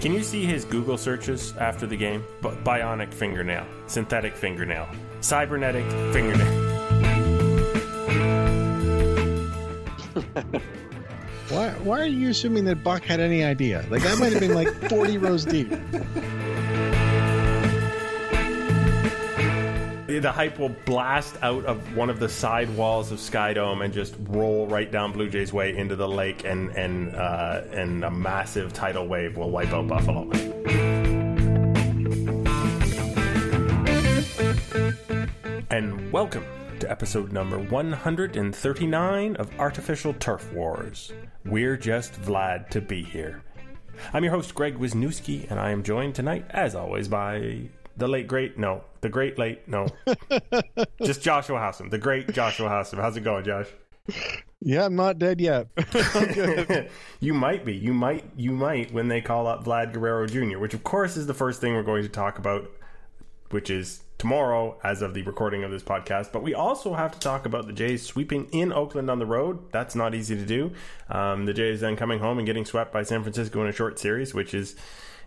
Can you see his Google searches after the game? B- bionic fingernail, synthetic fingernail, cybernetic fingernail. Why, why are you assuming that Buck had any idea? Like, that might have been like 40 rows deep. The hype will blast out of one of the side walls of Skydome and just roll right down Blue Jays Way into the lake, and and uh, and a massive tidal wave will wipe out Buffalo. And welcome to episode number 139 of Artificial Turf Wars. We're just Vlad to be here. I'm your host, Greg Wisniewski, and I am joined tonight, as always, by the late great, no, the great late, no, just Joshua Hassan, the great Joshua Hassan. How's it going, Josh? Yeah, I'm not dead yet. you might be. You might. You might when they call up Vlad Guerrero Jr., which of course is the first thing we're going to talk about, which is tomorrow as of the recording of this podcast. But we also have to talk about the Jays sweeping in Oakland on the road. That's not easy to do. Um, the Jays then coming home and getting swept by San Francisco in a short series, which is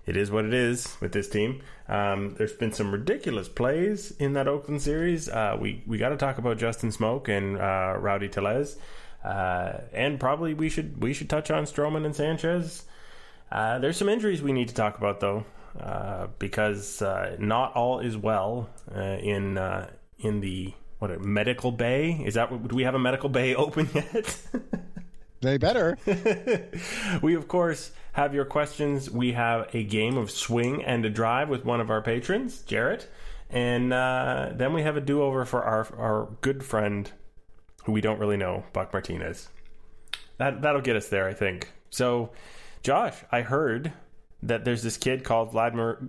it is what it is with this team. Um, there's been some ridiculous plays in that Oakland series. Uh, we we got to talk about Justin Smoak and uh, Rowdy Tellez, uh, and probably we should we should touch on Stroman and Sanchez. Uh, there's some injuries we need to talk about though, uh, because uh, not all is well in in the what medical bay. Is that do we have a medical bay open yet? They better. we, of course, have your questions. We have a game of swing and a drive with one of our patrons, Jarrett. And uh, then we have a do over for our, our good friend, who we don't really know, Buck Martinez. That, that'll get us there, I think. So, Josh, I heard that there's this kid called Vladimir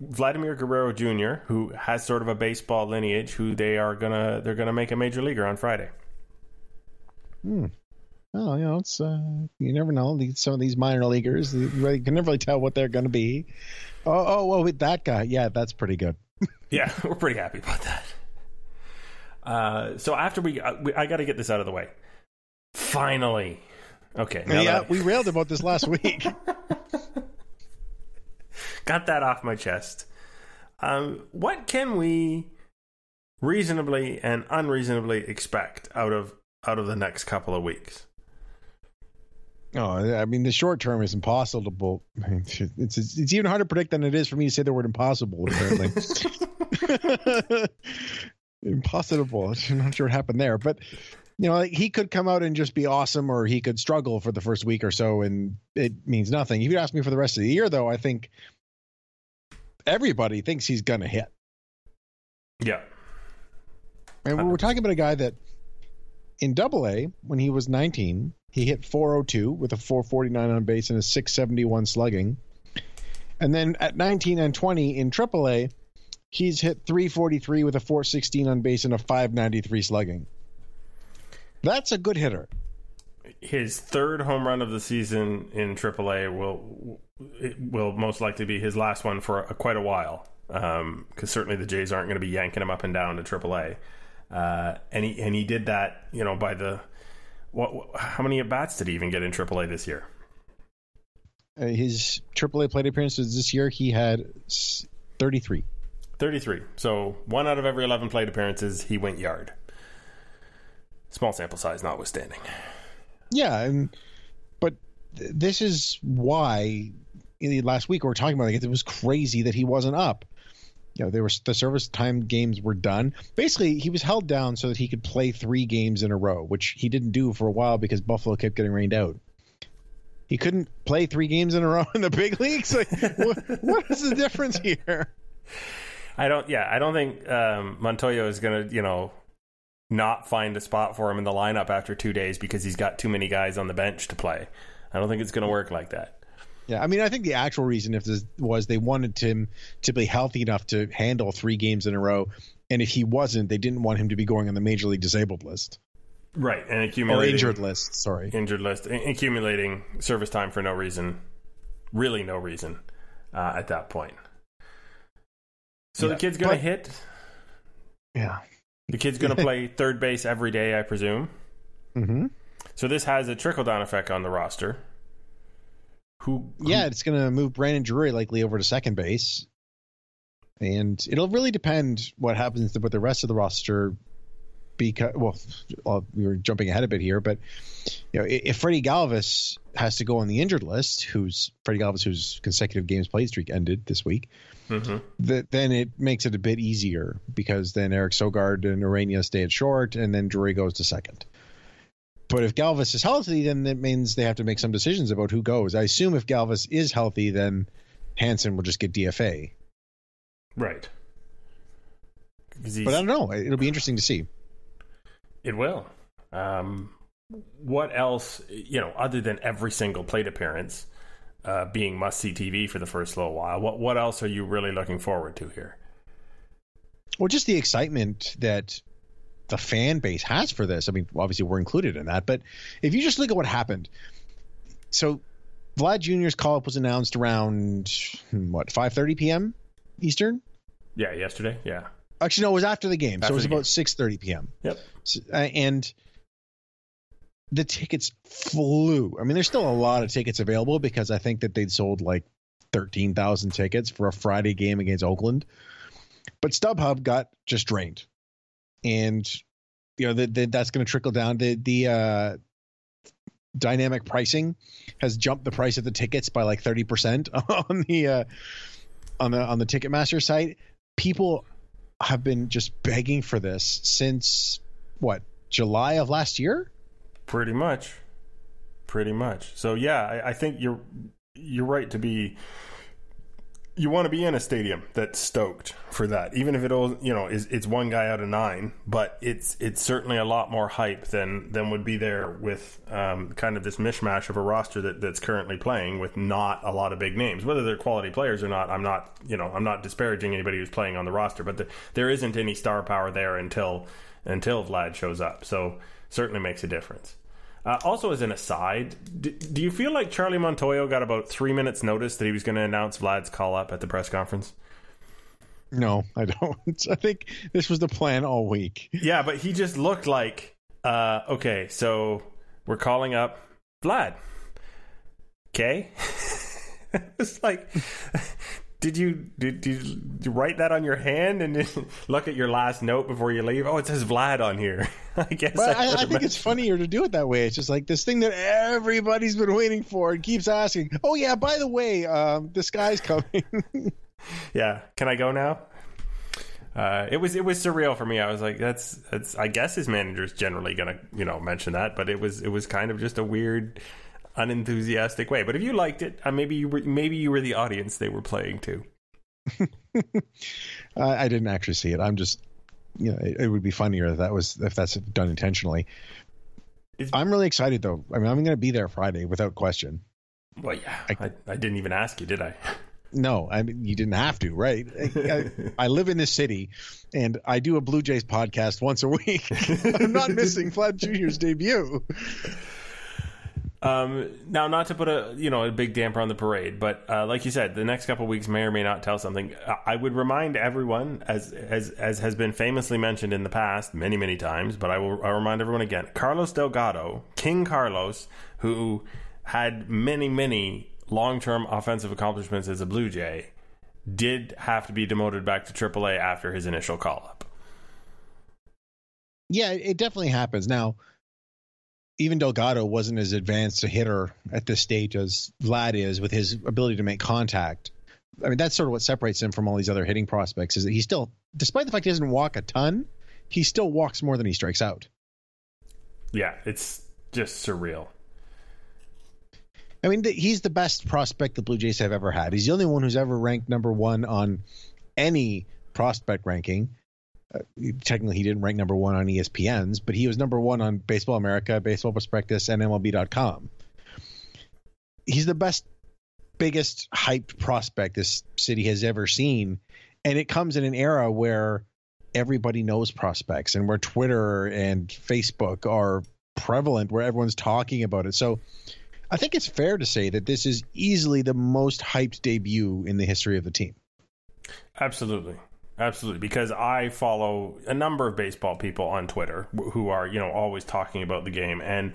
Vladimir Guerrero Jr. who has sort of a baseball lineage who they are gonna they're gonna make a major leaguer on Friday. Hmm. Oh, you know, it's uh, you never know. Some of these minor leaguers, you can never really tell what they're going to be. Oh, oh, well, with that guy, yeah, that's pretty good. yeah, we're pretty happy about that. Uh, so after we, uh, we I got to get this out of the way. Finally, okay. yeah, I... we railed about this last week. got that off my chest. Um, what can we reasonably and unreasonably expect out of out of the next couple of weeks? Oh, I mean, the short term is impossible. It's it's even harder to predict than it is for me to say the word impossible. Apparently, impossible. I'm not sure what happened there, but you know, he could come out and just be awesome, or he could struggle for the first week or so, and it means nothing. If you ask me for the rest of the year, though, I think everybody thinks he's gonna hit. Yeah, and we're talking about a guy that in Double A when he was 19 he hit 402 with a 449 on base and a 671 slugging. And then at 19 and 20 in AAA, he's hit 343 with a 416 on base and a 593 slugging. That's a good hitter. His third home run of the season in AAA will will most likely be his last one for a, quite a while, because um, certainly the Jays aren't going to be yanking him up and down to AAA. Uh, and he and he did that, you know, by the what, how many at bats did he even get in AAA this year? Uh, his AAA plate appearances this year, he had 33. 33. So one out of every 11 plate appearances, he went yard. Small sample size notwithstanding. Yeah, and but th- this is why last week we were talking about like, it was crazy that he wasn't up you know, there was the service time games were done. Basically, he was held down so that he could play three games in a row, which he didn't do for a while because Buffalo kept getting rained out. He couldn't play three games in a row in the big leagues. Like, what, what is the difference here? I don't. Yeah, I don't think um, Montoyo is going to, you know, not find a spot for him in the lineup after two days because he's got too many guys on the bench to play. I don't think it's going to work like that. Yeah, I mean, I think the actual reason if this was they wanted him to be healthy enough to handle three games in a row, and if he wasn't, they didn't want him to be going on the major league disabled list. Right, and accumulating or injured list. Sorry, injured list, accumulating service time for no reason, really no reason uh, at that point. So yeah, the kid's gonna hit. Yeah, the kid's gonna play third base every day, I presume. Mm-hmm. So this has a trickle down effect on the roster Who, who Yeah, it's going to move Brandon Drury likely over to second base, and it'll really depend what happens with the rest of the roster. Because well, we were jumping ahead a bit here, but you know, if Freddie Galvis has to go on the injured list, who's Freddie Galvis, whose consecutive games played streak ended this week, Mhm. that then it makes it a bit easier because then Eric Sogard and Urena stay at short, and then Drury goes to second. But if Galvis is healthy, then that means they have to make some decisions about who goes. I assume if Galvis is healthy, then Hanson will just get DFA. Right. But I don't know. It'll be interesting to see. It will. Um, what else, you know, other than every single plate appearance uh, being must see TV for the first little while, what, what else are you really looking forward to here? Well, just the excitement that the fan base has for this. I mean, obviously we're included in that, but if you just look at what happened, so Vlad Jr.'s call up was announced around hmm, what 5:30 p.m. Eastern. Yeah, yesterday? Yeah. Actually, no, it was after the game, so it was about 6:30 p.m. Yep. S- uh, and the tickets flew. I mean, there's still a lot of tickets available because I think that they'd sold like 13,000 tickets for a Friday game against Oakland. But StubHub got just drained. And you know, the, the, that's going to trickle down the the uh dynamic pricing has jumped the price of the tickets by like 30% on the uh on the on the Ticketmaster site. People have been just begging for this since what July of last year. Pretty much. Pretty much. So yeah, I, I think you're you're right to be you want to be in a stadium that's stoked for that, even if it all you know is it's one guy out of nine, but it's it's certainly a lot more hype than than would be there with um, kind of this mishmash of a roster that, that's currently playing with not a lot of big names. Whether they're quality players or not, I'm not you know I'm not disparaging anybody who's playing on the roster, but the, there isn't any star power there until until Vlad shows up. So certainly makes a difference. Uh, also, as an aside, do, do you feel like Charlie Montoyo got about three minutes' notice that he was going to announce Vlad's call up at the press conference? No, I don't. I think this was the plan all week. Yeah, but he just looked like, uh, okay, so we're calling up Vlad. Okay, it's like, did you did, did you write that on your hand and then look at your last note before you leave? Oh, it says Vlad on here. I guess. But I, would've I think it's funnier to do it that way. It's just like this thing that everybody's been waiting for and keeps asking. Oh yeah, by the way, um, this guy's coming. yeah can i go now uh, it was it was surreal for me i was like that's that's i guess his manager's generally gonna you know mention that but it was it was kind of just a weird unenthusiastic way but if you liked it uh, maybe you were maybe you were the audience they were playing to I didn't actually see it. I'm just, you know, it, it would be funnier if that was if that's done intentionally. Is- I'm really excited though. I mean, I'm going to be there Friday without question. well yeah I, I didn't even ask you did i No, I mean you didn't have to, right? I, I, I live in this city, and I do a Blue Jays podcast once a week. I'm not missing Vlad Jr.'s debut. Um, now, not to put a you know a big damper on the parade, but uh, like you said, the next couple weeks may or may not tell something. I- would remind everyone, as as as has been famously mentioned in the past many many times, but I will I'll remind everyone again: Carlos Delgado, King Carlos, who had many many long term offensive accomplishments as a Blue Jay, did have to be demoted back to AAA after his initial call up. Yeah, it definitely happens. Now, even Delgado wasn't as advanced a hitter at this stage as Vlad is with his ability to make contact. I mean, that's sort of what separates him from all these other hitting prospects is that he still, despite the fact he doesn't walk a ton, he still walks more than he strikes out. Yeah, it's just surreal. I mean, th- he's the best prospect the Blue Jays have ever had. He's the only one who's ever ranked number one on any prospect ranking. Technically, he didn't rank number one on ESPN's, but he was number one on Baseball America, Baseball Prospectus, and MLB.com. He's the best, biggest hyped prospect this city has ever seen, and it comes in an era where everybody knows prospects and where Twitter and Facebook are prevalent, where everyone's talking about it. So I think it's fair to say that this is easily the most hyped debut in the history of the team. Absolutely. Absolutely, because I follow a number of baseball people on Twitter who are, you know, always talking about the game, and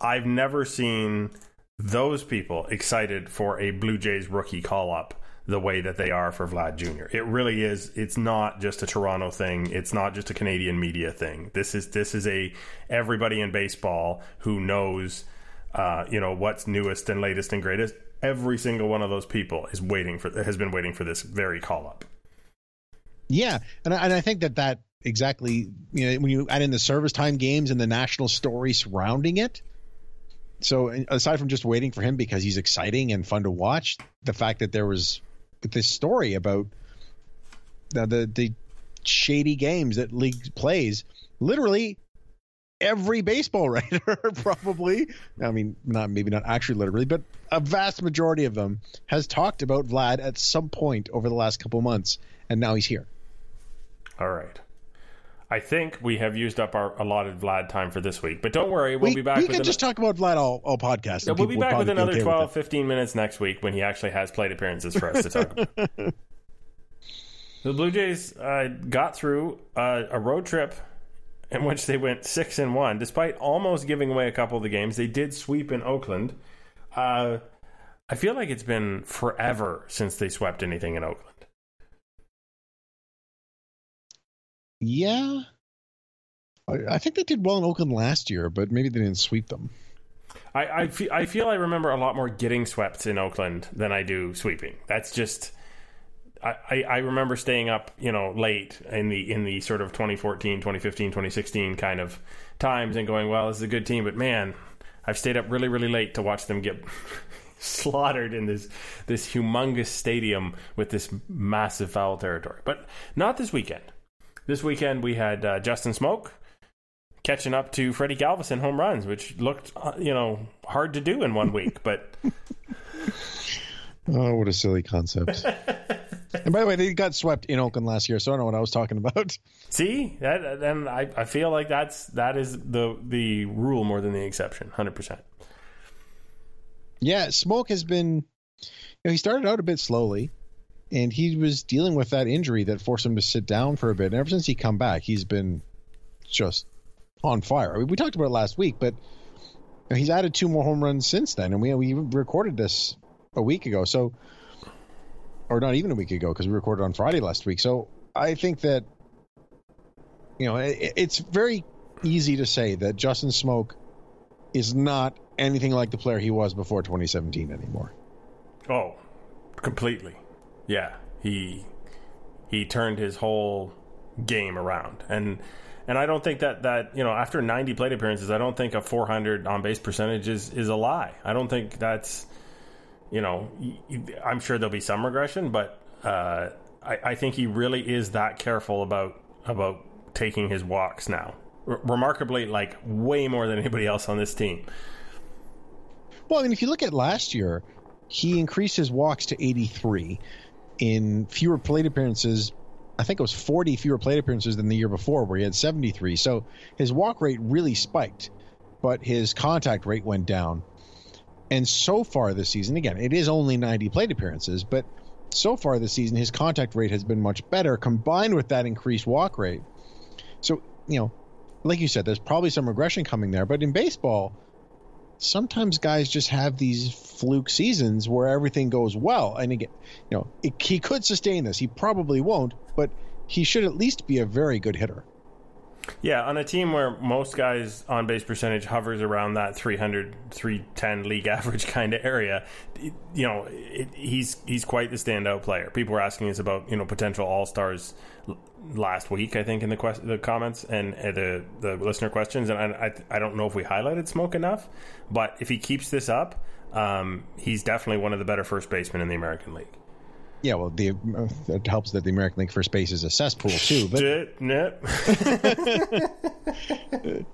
I've never seen those people excited for a Blue Jays rookie call up the way that they are for Vlad Jr. It really is. It's not just a Toronto thing. It's not just a Canadian media thing. This is this is a everybody in baseball who knows, uh, you know, what's newest and latest and greatest. Every single one of those people is waiting for has been waiting for this very call up. Yeah, and I, and I think that that exactly you know when you add in the service time games and the national story surrounding it. So aside from just waiting for him because he's exciting and fun to watch, the fact that there was this story about the the, the shady games that league plays, literally every baseball writer probably i mean not maybe not actually literally but a vast majority of them has talked about vlad at some point over the last couple months. And now he's here all right I think we have used up our allotted Vlad time for this week. But don't worry, we'll we, be back. We can just talk about Vlad all, all podcast. Yeah, we'll be back with another okay 12, 15 minutes next week when he actually has played appearances for us to talk about. the Blue Jays uh, got through uh, a road trip in which they went six and one, despite almost giving away a couple of the games. They did sweep in Oakland. Uh, I feel like it's been forever since they swept anything in Oakland. Yeah. I, think they did well in Oakland last year, but maybe they didn't sweep them. I, I, feel, I feel I remember a lot more getting swept in Oakland than I do sweeping. That's just I, I remember staying up, you know, late in the in the sort of 2014, 2015, 2016 kind of times and going, well, this is a good team, but man, I've stayed up really, really late to watch them get slaughtered in this this humongous stadium with this massive foul territory. But not this weekend. This weekend we had uh, Justin Smoak catching up to Freddie Galvis home runs, which looked uh, you know hard to do in one week, but. oh, what a silly concept! and by the way, they got swept in Oakland last year, so I don't know what I was talking about. See that, and I, I feel like that's that is the the rule more than the exception, hundred percent. Yeah, Smoak has been. You know, he started out a bit slowly and he was dealing with that injury that forced him to sit down for a bit. And ever since he come back, he's been just on fire. I mean, we talked about it last week, but he's added two more home runs since then, and we we recorded this a week ago, so or not even a week ago because we recorded on Friday last week. So I think that you know it, it's very easy to say that Justin Smoak is not anything like the player he was before 2017 anymore. Oh, completely. Yeah, he he turned his whole game around, and and I don't think that that you know after 90 plate appearances, I don't think a 400 on base percentage is is a lie. I don't think that's you know I'm sure there'll be some regression, but uh, I, I think he really is that careful about about taking his walks now. R- remarkably, like way more than anybody else on this team. Well, I mean, if you look at last year, he increased his walks to 83 in fewer plate appearances. I think it was 40 fewer plate appearances than the year before, where he had 73. So his walk rate really spiked, but his contact rate went down. And so far this season, again, it is only 90 plate appearances, but so far this season, his contact rate has been much better combined with that increased walk rate. So, you know, like you said, there's probably some regression coming there, but in baseball, sometimes guys just have these fluke seasons where everything goes well. And again, you know, it, he could sustain this. He probably won't, but he should at least be a very good hitter. Yeah, on a team where most guys on base percentage hovers around that 300, 310 league average kind of area, you know, it, he's he's quite the standout player. People were asking us about you know potential all stars last week, I think, in the quest- the comments and uh, the the listener questions, and I, I, I don't know if we highlighted Smoak enough, but if he keeps this up, um, he's definitely one of the better first basemen in the American League. Yeah, well, the uh, it helps that the American League first base is a cesspool too. But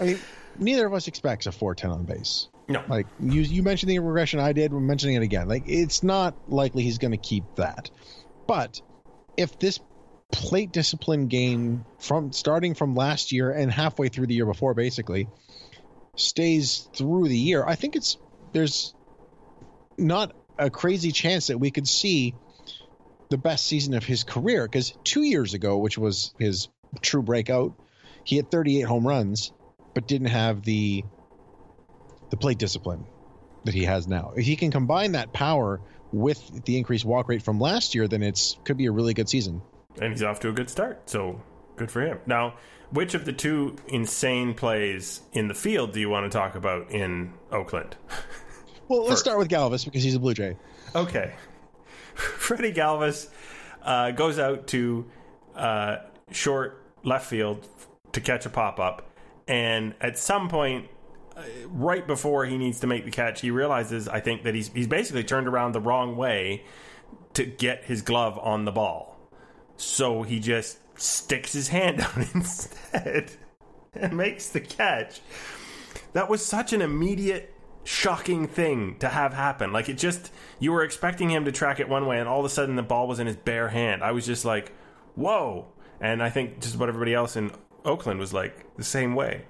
I mean, neither of us expects a 410 on base. No, like you you mentioned the regression, I did. We're mentioning it again. Like it's not likely he's going to keep that, but if this plate discipline game from starting from last year and halfway through the year before basically stays through the year, I think it's there's not a crazy chance that we could see the best season of his career because two years ago, which was his true breakout, he had 38 home runs, but didn't have the the plate discipline. that he has now. If he can combine that power with the increased walk rate from last year, then it's could be a really good season. And he's off to a good start, so good for him. Now, which of the two insane plays in the field do you want to talk about in Oakland? Well, let's start with Galvis because he's a Blue Jay. Okay. Freddie Galvis uh, goes out to uh, short left field to catch a pop up, and at some point, uh, right before he needs to make the catch, he realizes, I think, that he's he's basically turned around the wrong way to get his glove on the ball. So he just sticks his hand out instead and makes the catch. That was such an immediate shocking thing to have happen. Like it just you were expecting him to track it one way and all of a sudden the ball was in his bare hand. I was just like, "Whoa." And I think just about everybody else in Oakland was like the same way.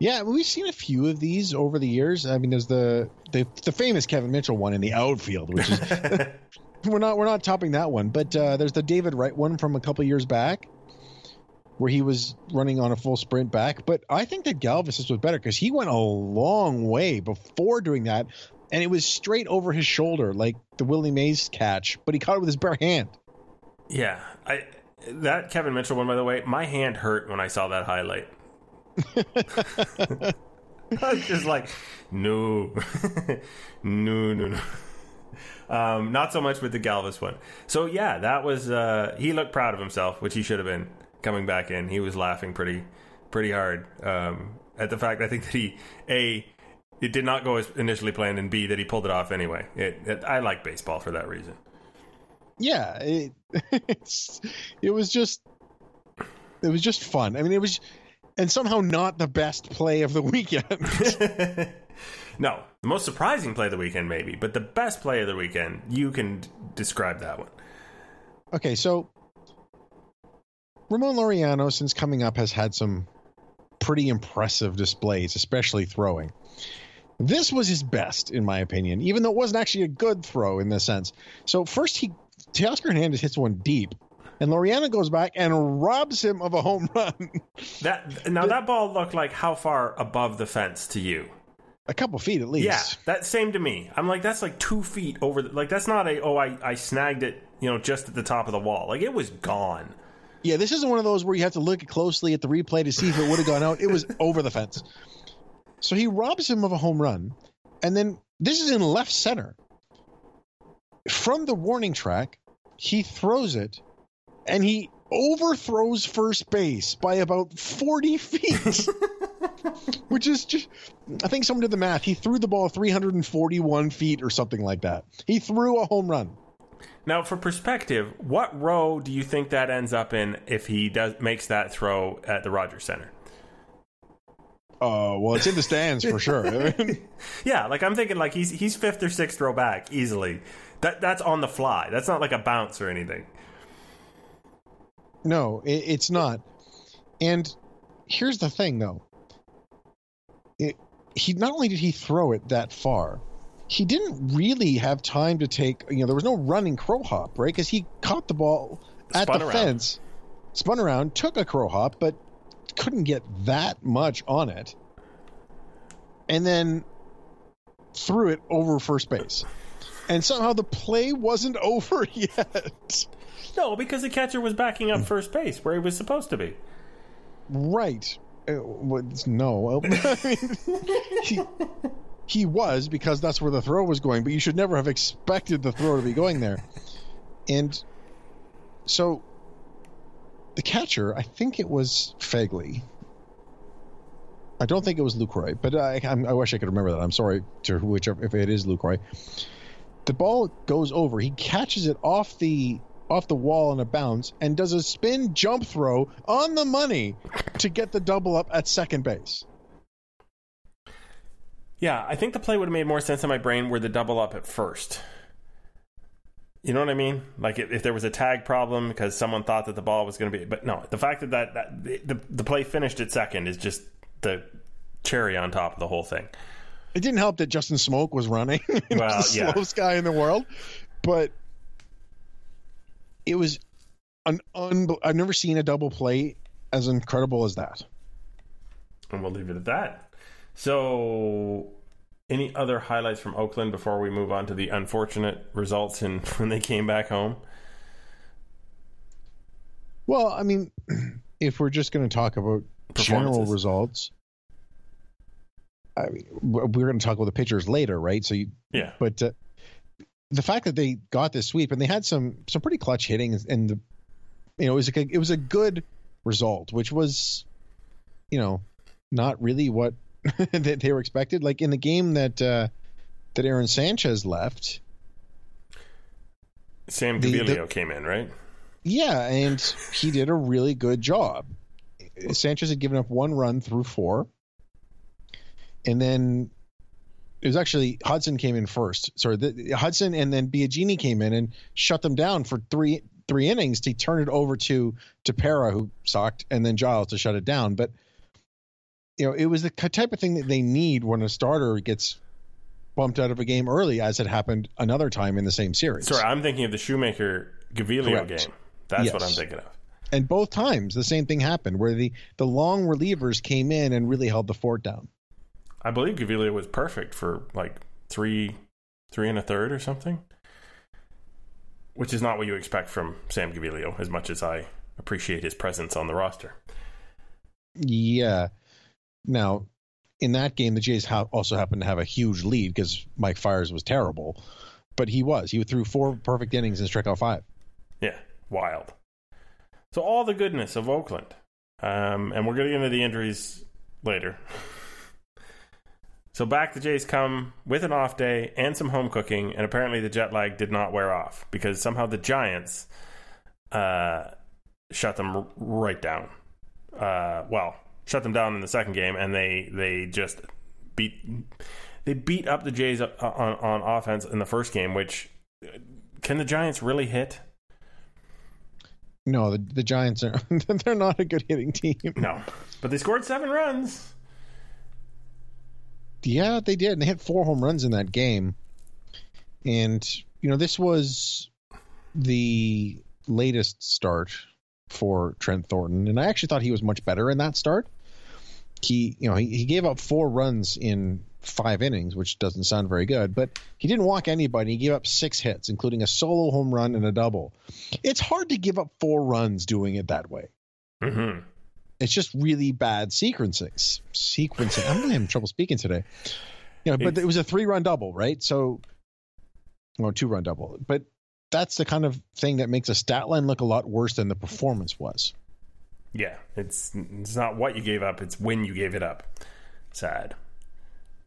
Yeah, we've seen a few of these over the years. I mean, there's the the, the famous Kevin Mitchell one in the outfield, which is we're not we're not topping that one, but uh, there's the David Wright one from a couple years back where he was running on a full sprint back. But I think that Galvis was better because he went a long way before doing that, and it was straight over his shoulder, like the Willie Mays catch, but he caught it with his bare hand. Yeah, I that Kevin Mitchell one, by the way, my hand hurt when I saw that highlight. I was just like, no, no, no, no. Um, not so much with the Galvis one. So yeah, that was uh, he looked proud of himself, which he should have been coming back in. He was laughing pretty pretty hard um, at the fact I think that he a it did not go as initially planned, and b that he pulled it off anyway. It, it, I like baseball for that reason. Yeah, it, it was just it was just fun. I mean, it was and somehow not the best play of the weekend. no, the most surprising play of the weekend, maybe, but the best play of the weekend, you can d- describe that one. Okay, so Ramon Laureano, since coming up, has had some pretty impressive displays, especially throwing. This was his best, in my opinion, even though it wasn't actually a good throw in this sense. So first, he Teoscar Hernandez hits one deep, and Laureano goes back and robs him of a home run. That now that ball looked like how far above the fence to you? A couple feet at least. Yeah, that same to me. I'm like that's like two feet over. The, like that's not a oh I I snagged it you know just at the top of the wall. Like it was gone. Yeah, this isn't one of those where you have to look closely at the replay to see if it would have gone out. It was over the fence. So he robs him of a home run, and then this is in left center. From the warning track, he throws it, and he overthrows first base by about 40 feet. Which is just, I think someone did the math. He threw the ball 341 feet or something like that. He threw a home run. Now, for perspective, what row do you think that ends up in if he does makes that throw at the Rogers Center? Oh uh, well, it's in the stands for sure. yeah, like I'm thinking, like he's he's fifth or sixth row back easily. That that's on the fly. That's not like a bounce or anything. No, it, it's not. And here's the thing, though. It, he not only did he throw it that far, he didn't really have time to take. You know, there was no running crow hop, right? Because he caught the ball at Spun the around. fence, spun around, took a crow hop, but couldn't get that much on it, and then threw it over first base. And somehow the play wasn't over yet. No, because the catcher was backing up first base where he was supposed to be. Right. Uh, what- no. I mean, he, he was because that's where the throw was going, but you should never have expected the throw to be going there. And so the catcher, I think it was Phegley. I don't think it was Lucroy, but I, I wish I could remember that. I'm sorry to whichever if it is Lucroy. The ball goes over. He catches it off the off the wall on a bounce and does a spin jump throw on the money to get the double up at second base. Yeah, I think the play would have made more sense in my brain were the double up at first. You know what I mean? Like if, if there was a tag problem because someone thought that the ball was going to be, but no, the fact that that, that the the play finished at second is just the cherry on top of the whole thing. It didn't help that Justin Smoak was running. Well, the yeah. slowest guy in the world, but it was an un. I've never seen a double play as incredible as that. And we'll leave it at that. So any other highlights from Oakland before we move on to the unfortunate results and when they came back home? Well, I mean, if we're just going to talk about general results, I mean, we're going to talk about the pitchers later, right? So you, yeah. But uh, the fact that they got this sweep and they had some some pretty clutch hitting, and the, you know, it was a it was a good result, which was, you know, not really what that they were expected. Like in the game that uh, that Aaron Sanchez left, Sam Gaviglio came in, right? Yeah, and he did a really good job. Sanchez had given up one run through four, and then it was actually Hudson came in first. Sorry, the, Hudson and then Biagini came in and shut them down for three three innings to turn it over to to Para who sucked, and then Giles to shut it down. But you know, it was the type of thing that they need when a starter gets bumped out of a game early, as it happened another time in the same series. Sorry, I'm thinking of the Shoemaker Gaviglio game. That's Yes. what I'm thinking of. And both times the same thing happened, where the the long relievers came in and really held the fort down. I believe Gaviglio was perfect for like three, three and a third or something, which is not what you expect from Sam Gaviglio. As much as I appreciate his presence on the roster. Yeah. Now, in that game, the Jays ha- also happened to have a huge lead because Mike Fiers was terrible, but he was. He threw four perfect innings and struck out five. Yeah, wild. So all the goodness of Oakland, um, and we're going to get into the injuries later. So back the Jays come with an off day and some home cooking, and apparently the jet lag did not wear off because somehow the Giants uh, shut them r- right down. Uh, well, shut them down in the second game, and they they just beat they beat up the Jays uh, uh, on, on offense in the first game. Which uh, can the Giants really hit? No, the, the Giants are they're not a good hitting team. No, but they scored seven runs. Yeah, they did. And they hit four home runs in that game. And, you know, this was the latest start for Trent Thornton. And I actually thought he was much better in that start. He, you know, he, he gave up four runs in five innings, which doesn't sound very good, but he didn't walk anybody. He gave up six hits, including a solo home run and a double. It's hard to give up four runs doing it that way. Mm-hmm. It's just really bad sequencing. Sequencing. I'm really having trouble speaking today. You know, but it was a three run double, right? So, or two run double. But that's the kind of thing that makes a stat line look a lot worse than the performance was. Yeah, it's it's not what you gave up; it's when you gave it up. Sad,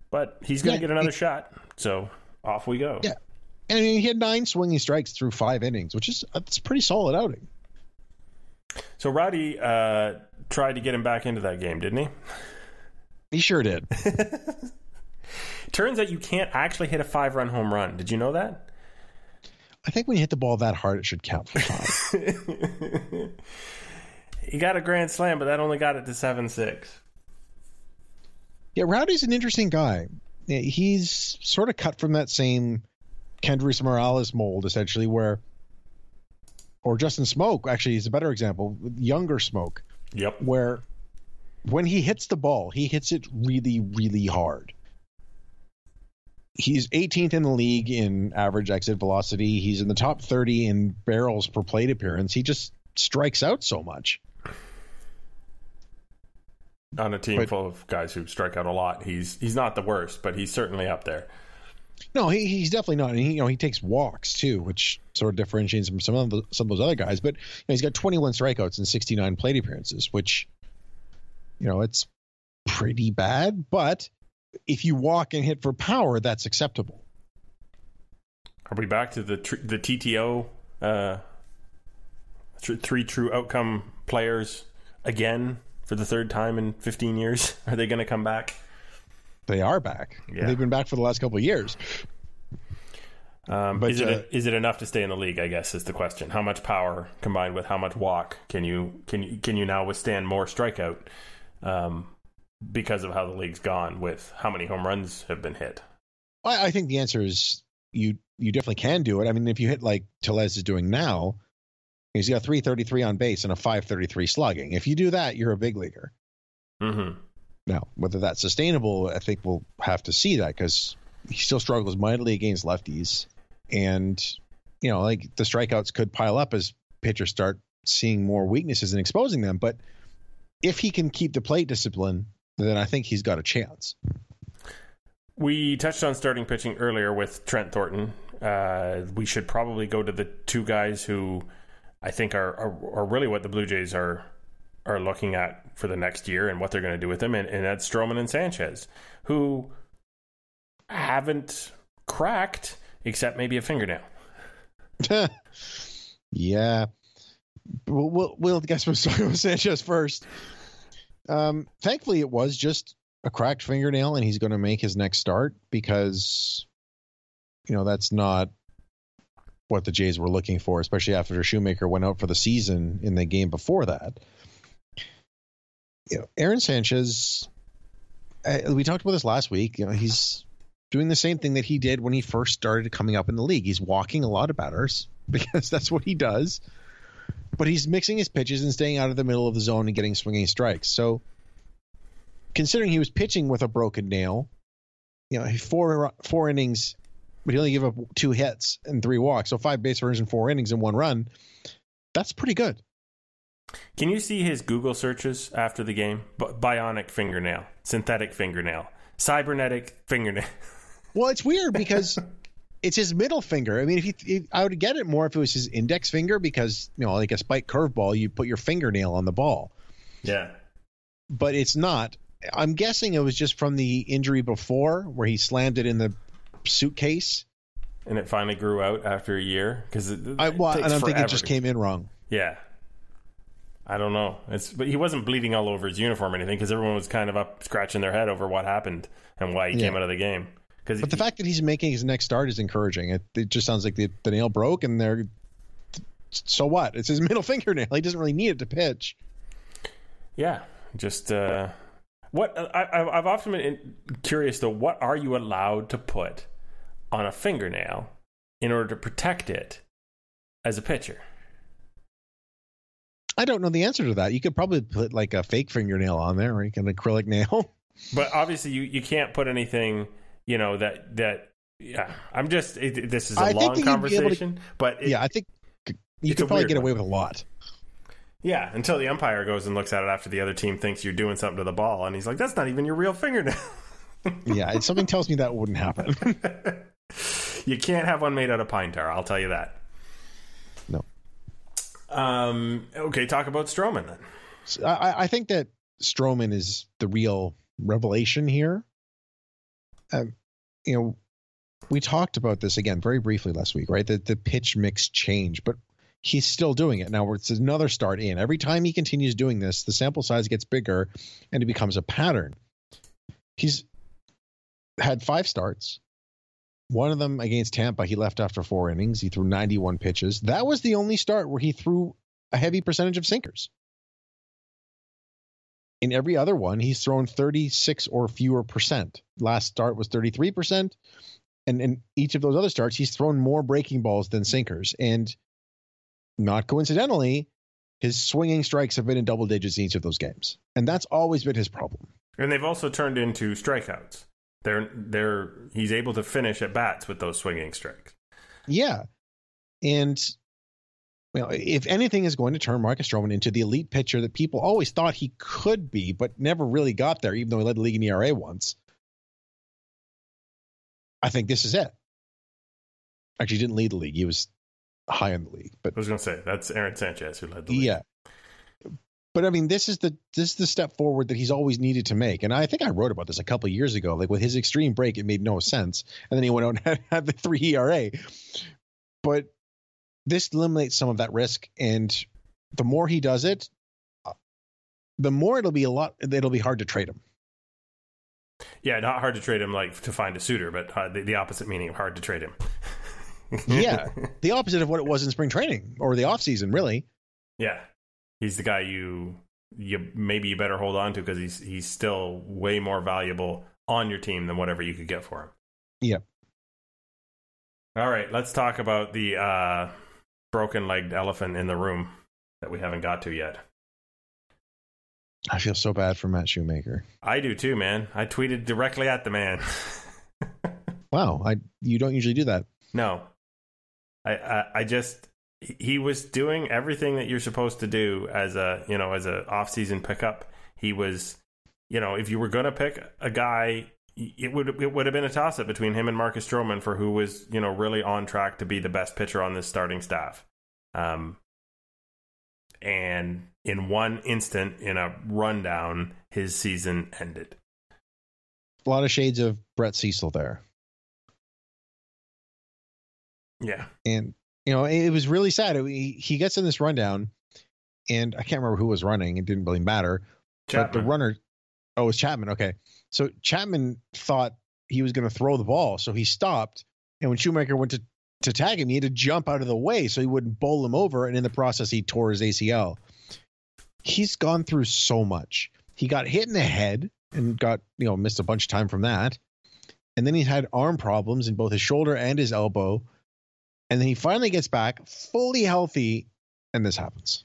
but he's going to Yeah, get another it- shot. So off we go. Yeah. And I mean, he had nine swinging strikes through five innings, which is it's a pretty solid outing. So Rowdy uh, tried to get him back into that game, didn't he? He sure did. Turns out you can't actually hit a five-run home run. Did you know that? I think when you hit the ball that hard, it should count for five. He got a grand slam, but that only got it to seven six. Yeah, Rowdy's an interesting guy. He's sort of cut from that same Kendrys Morales mold, essentially, where, or Justin Smoak, actually, is a better example, younger Smoak, Yep. where when he hits the ball, he hits it really, really hard. He's 18th in the league in average exit velocity. He's in the top 30 in barrels per plate appearance. He just strikes out so much. On a team But- full of guys who strike out a lot, he's he's not the worst, but he's certainly up there. No, he, he's definitely not. And he, you know, he takes walks too, which sort of differentiates him from some of the, some of those other guys. But you know, he's got 21 strikeouts and 69 plate appearances, which you know it's pretty bad. But if you walk and hit for power, that's acceptable. Are we back to the tr- the TTO uh, tr- three true outcome players again for the third time in 15 years? Are they going to come back? They are back. Yeah. They've been back for the last couple of years. Um, But, is it uh, is it enough to stay in the league? I guess is the question. How much power combined with how much walk can you can you can you now withstand more strikeout um, because of how the league's gone with how many home runs have been hit? I, I think the answer is you you definitely can do it. I mean, if you hit like Telez is doing now, he's got 333 on base and a 533 slugging. If you do that, you're a big leaguer. Mm-hmm. Now, whether that's sustainable, I think we'll have to see that because he still struggles mightily against lefties, and you know, like the strikeouts could pile up as pitchers start seeing more weaknesses and exposing them. But if he can keep the plate discipline, then I think he's got a chance. We touched on starting pitching earlier with Trent Thornton. Uh, we should probably go to the two guys who I think are, are, are really what the Blue Jays are are looking at for the next year and what they're going to do with them, and, and that's Stroman and Sanchez, who haven't cracked except maybe a fingernail. yeah, we'll, we'll, we'll guess we'll start with Sanchez first. Um, thankfully, it was just a cracked fingernail, and he's going to make his next start because, you know, that's not what the Jays were looking for, especially after Shoemaker went out for the season in the game before that. You know, Aaron Sanchez, we talked about this last week. You know, he's doing the same thing that he did when he first started coming up in the league. He's walking a lot of batters because that's what he does but he's mixing his pitches and staying out of the middle of the zone and getting swinging strikes. So, considering he was pitching with a broken nail, you know, four four innings, but he only gave up two hits and three walks, so five base runners in four innings and one run. That's pretty good. Can you see his Google searches after the game? Bionic fingernail, synthetic fingernail, cybernetic fingernail. Well, it's weird because it's his middle finger. I mean, if, he, if, I would get it more if it was his index finger because you know, like a spike curveball, you put your fingernail on the ball. Yeah, but it's not. I'm guessing it was just from the injury before, where he slammed it in the suitcase, and it finally grew out after a year. Because I, well, and I'm thinking it just came in wrong. Yeah, I don't know. It's but he wasn't bleeding all over his uniform or anything because everyone was kind of up scratching their head over what happened and why he yeah. came out of the game. Because But the fact that he's making his next start is encouraging. It, it just sounds like the, the nail broke, and they're so what? It's his middle fingernail. He doesn't really need it to pitch. Yeah, just uh, what I, I've often been curious though. What are you allowed to put on a fingernail in order to protect it as a pitcher? I don't know the answer to that. You could probably put like a fake fingernail on there, or you can acrylic nail. But obviously, you, you can't put anything you know that that yeah i'm just it, this is a I long conversation to, but it, yeah i think you could probably get away with a lot yeah until the umpire goes and looks at it after the other team thinks you're doing something to the ball and he's like that's not even your real fingernail yeah something tells me that wouldn't happen you can't have one made out of pine tar i'll tell you that no um okay talk about stroman then I, I think that stroman is the real revelation here um, you know, we talked about this again very briefly last week, right? That the pitch mix change, but he's still doing it now. It's another start in. Every time he continues doing this, the sample size gets bigger, and it becomes a pattern. He's had five starts. One of them against Tampa, he left after four innings. He threw 91 pitches. That was the only start where he threw a heavy percentage of sinkers. In every other one, he's thrown 36 or fewer percent. Last start was 33%. And in each of those other starts, he's thrown more breaking balls than sinkers. And not coincidentally, his swinging strikes have been in double digits in each of those games. And that's always been his problem. And they've also turned into strikeouts. They're they're he's able to finish at bats with those swinging strikes. Yeah. And well, if anything is going to turn Marcus Stroman into the elite pitcher that people always thought he could be, but never really got there, even though he led the league in ERA once, I think this is it. Actually, didn't lead the league; he was high in the league. But I was going to say that's Aaron Sanchez who led the league. Yeah, but I mean, this is the this is the step forward that he's always needed to make. And I think I wrote about this a couple years ago. Like with his extreme break, it made no sense, and then he went out and had, had the three ERA. But this eliminates some of that risk, and the more he does it, uh, the more it'll be a lot. It'll be hard to trade him. Yeah, not hard to trade him like to find a suitor, but uh, the, the opposite meaning of hard to trade him. yeah, the opposite of what it was in spring training or the off season, really. Yeah, he's the guy you you maybe you better hold on to because he's he's still way more valuable on your team than whatever you could get for him. Yep. All right, let's talk about the uh, broken legged elephant in the room that we haven't got to yet. I feel so bad for Matt Shoemaker. I do too, man. I tweeted directly at the man. wow, I you don't usually do that. No, I, I, I just he was doing everything that you're supposed to do as a you know as a off season pickup. He was, you know, if you were gonna pick a guy, it would it would have been a toss up between him and Marcus Stroman for who was you know really on track to be the best pitcher on this starting staff. Um, and in one instant, in a rundown, his season ended. A lot of shades of Brett Cecil there. Yeah. And, you know, it was really sad. He, he gets in this rundown, and I can't remember who was running. It didn't really matter. Chapman. But the runner, oh, it was Chapman. Okay. So Chapman thought he was going to throw the ball. So he stopped. And when Shoemaker went to, to tag him, he had to jump out of the way so he wouldn't bowl him over. And in the process, he tore his ACL. He's gone through so much. He got hit in the head and got, you know, missed a bunch of time from that. And then he had arm problems in both his shoulder and his elbow and then he finally gets back fully healthy and this happens.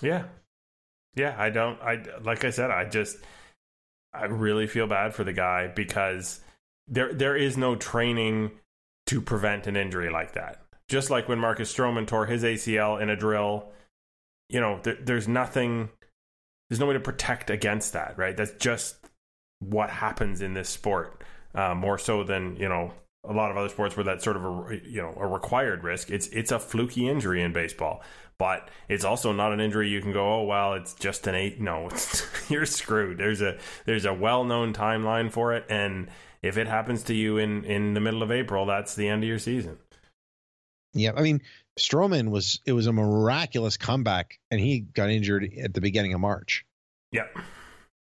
Yeah. Yeah i don't i like i said i just i really feel bad for the guy because there there is no training to prevent an injury like that. Just like when marcus stroman tore his acl in a drill you know there, there's nothing there's no way to protect against that right? That's just what happens in this sport uh, more so than you know a lot of other sports where that's sort of a you know a required risk. It's it's a fluky injury in baseball, but it's also not an injury you can go, oh well, it's just an eight. No, you're screwed. There's a there's a well known timeline for it, and if it happens to you in in the middle of April, that's the end of your season. Yeah, I mean Stroman was it was a miraculous comeback, and he got injured at the beginning of March. Yep,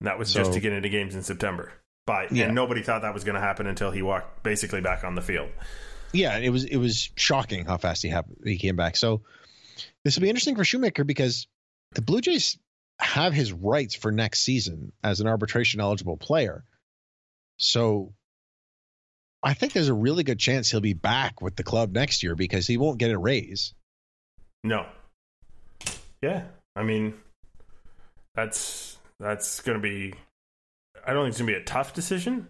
that was so, just to get into games in September. But yeah. and nobody thought that was going to happen until he walked basically back on the field. Yeah, it was it was shocking how fast he happened, he came back. So this will be interesting for Shoemaker because the Blue Jays have his rights for next season as an arbitration eligible player. So I think there's a really good chance he'll be back with the club next year because he won't get a raise. No. Yeah. I mean that's that's going to be I don't think it's gonna be a tough decision.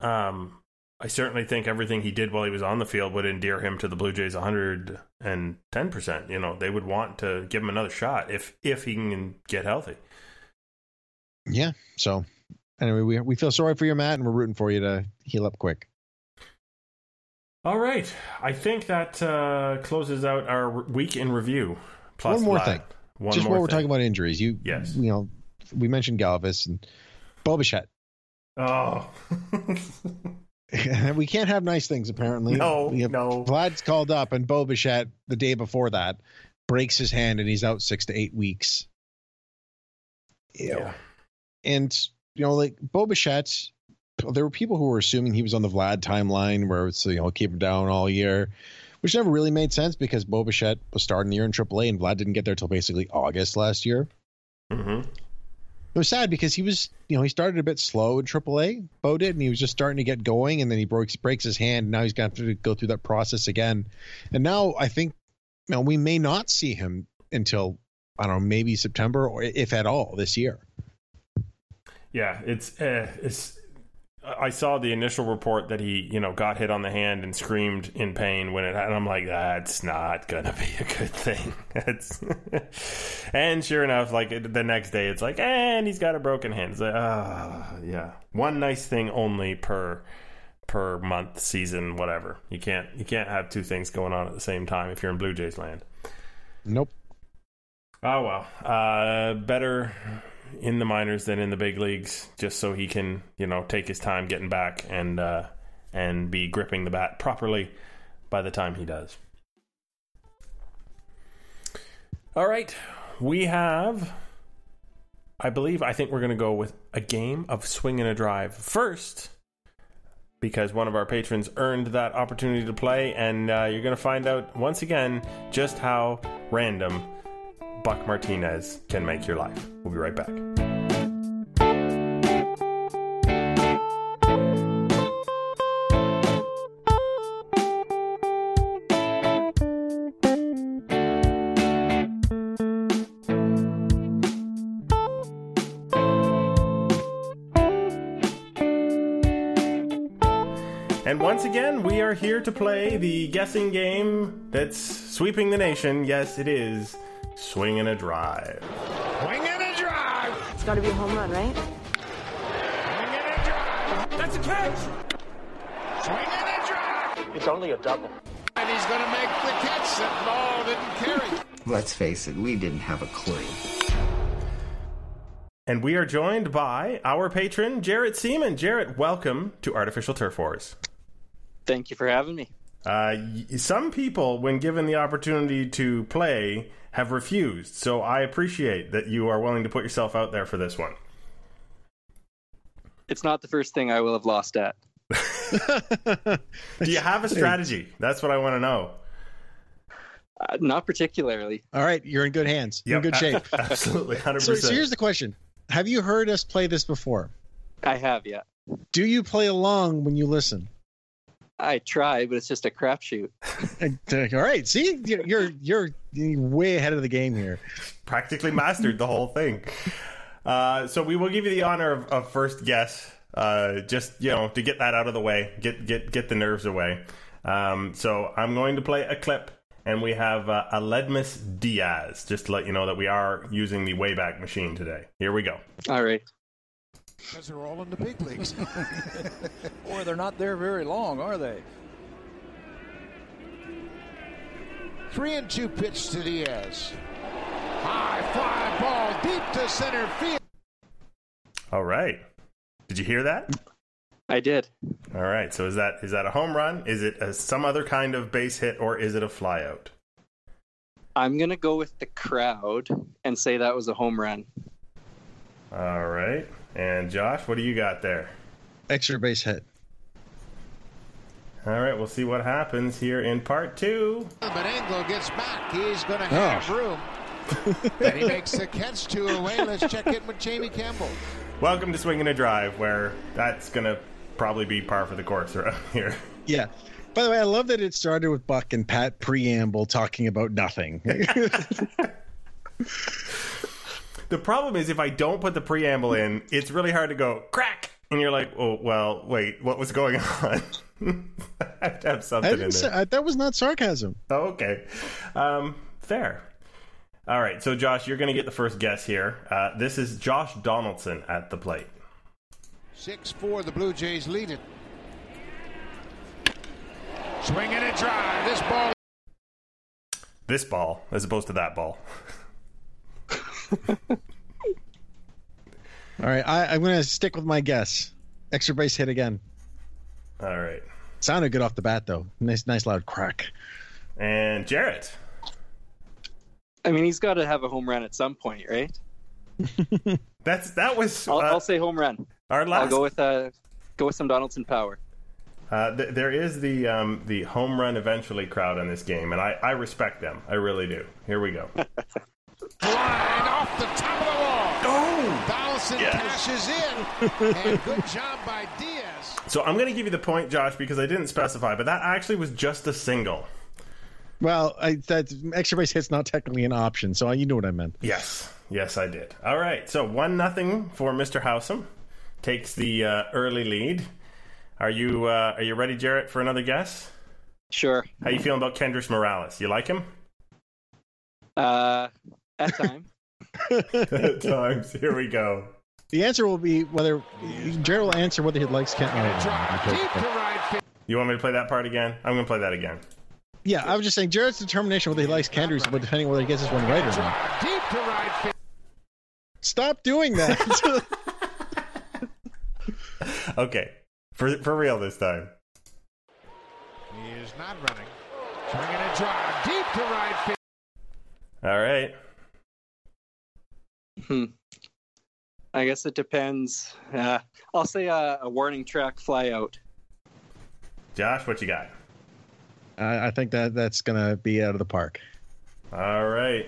Um, I certainly think everything he did while he was on the field would endear him to the Blue Jays 110 percent. You know, they would want to give him another shot if if he can get healthy. Yeah. So anyway, we we feel sorry for you, Matt, and we're rooting for you to heal up quick. All right, I think that uh, closes out our week in review. Plus one more thing, one just more while we're talking about injuries, you yes, you know, we mentioned Galvis and Bo Bichette. Oh. we can't have nice things, apparently. No, no. Vlad's called up, and Bo Bichette, the day before that, breaks his hand and he's out six to eight weeks. Yeah. And, you know, like Bo Bichette, there were people who were assuming he was on the Vlad timeline where it's, you know, keep him down all year, which never really made sense because Bo Bichette was starting the year in AAA and Vlad didn't get there until basically August last year. Mm-hmm it was sad because he was, you know, he started a bit slow in AAA, Bo did, and he was just starting to get going, and then he breaks breaks his hand. And now he's going to have to go through that process again. And now I think, you know, we may not see him until I don't know, maybe September or if at all this year. Yeah, it's uh, it's I saw the initial report that he, you know, got hit on the hand and screamed in pain when it and I'm like, that's not gonna be a good thing. And sure enough, like the next day, it's like, and he's got a broken hand. It's like, ah, oh, yeah, one nice thing only per per month, season, whatever. You can't you can't have two things going on at the same time if you're in Blue Jays land. Nope. Oh well, uh, better in the minors than in the big leagues, just so he can you know take his time getting back and uh, and be gripping the bat properly by the time he does. All right, we have. I believe I think we're going to go with a game of swing and a drive first because one of our patrons earned that opportunity to play, and uh, you're going to find out once again just how random Buck Martinez can make your life. We'll be right back. And once again, we are here to play the guessing game that's sweeping the nation. Yes, it is. Swing and a Drive. Swing and a drive. It's got to be a home run, right? Swing and a drive. That's a catch! Swing and a drive. It's only a double. And he's going to make the catch. That ball didn't carry. Let's face it, we didn't have a clue. And we are joined by our patron, Jarrett Seaman. Jarrett, welcome to Artificial Turf Wars. Thank you for having me. Uh, some people, when given the opportunity to play, have refused. So I appreciate that you are willing to put yourself out there for this one. It's not the first thing I will have lost at. Do you have a strategy? That's what I want to know. Uh, not particularly. All right, you're in good hands. You're in good shape. Absolutely, hundred So, so here's the question: Have you heard us play this before? I have, yeah. Do you play along when you listen? I try, but it's just a crapshoot. All right, see, you're you're you're way ahead of the game here. Practically mastered the whole thing. Uh, so we will give you the honor of, of first guess, uh, just you know, to get that out of the way, get get get the nerves away. Um, so I'm going to play a clip, and we have uh, Aledmys Diaz. Just to let you know that we are using the Wayback Machine today. Here we go. All right. Because they're all in the big leagues. Boy, they're not there very long, are they? Three and two pitch to Diaz. High fly ball deep to center field. All right. Did you hear that? I did. All right. So is that is that a home run? Is it a, some other kind of base hit, or is it a flyout? I'm going to go with the crowd and say that was a home run. All right. And Josh, what do you got there? Extra base hit. All right, we'll see what happens here in part two. But Engel gets back. He's going to oh. have Oh. room. and he makes the catch two away. Let's check in with Jamie Campbell. Welcome to Swing and a Drive, where that's going to probably be par for the course around here. Yeah. By the way, I love that it started with Buck and Pat preamble talking about nothing. The problem is, if I don't put the preamble in, it's really hard to go crack, and you're like, oh, well, wait, what was going on? I have to have something in didn't there. say, I, that was not sarcasm. Oh, okay. Um, fair. All right, so Josh, you're going to get the first guess here. Uh, this is Josh Donaldson at the plate. 6 4, the Blue Jays lead it. Swing and a drive. This ball This ball, as opposed to that ball. All right, I, I'm going to stick with my guess. Extra base hit again. All right. Sounded good off the bat, though. Nice, nice loud crack. And Jarrett. I mean, he's got to have a home run at some point, right? That's that was I'll, uh, I'll say home run. our last. I'll go with uh, go with some Donaldson power. Uh, th- there is the um, the home run eventually crowd in this game, and I, I respect them. I really do. Here we go. line off the top of the wall. oh! Donaldson cashes in. and good job by Diaz. So I'm going to give you the point, Josh, because I didn't specify, but that actually was just a single. Well, I, that extra base hit's not technically an option, so you know what I meant. Yes, yes, I did. All right, so one nothing for Mr. Howsam takes the uh, early lead. Are you uh, are you ready, Jarrett, for another guess? Sure. How you feeling about Kendrys Morales? You like him? Uh, at time. At times. Here we go. The answer will be whether Jared will answer whether he likes Kent. And a drive deep to right field. You want me to play that part again? I'm going to play that again. Yeah, I was just saying Jared's determination whether he likes Kendrys, but depending on whether he gets this one right or not. Deep to right. Stop doing that. Okay, for for real this time. He is not running. Swing and a drive deep to right field. All right. Hmm. I guess it depends. Uh, I'll say a, a warning track fly out. Josh, what you got? I, I think that that's gonna be out of the park. All right.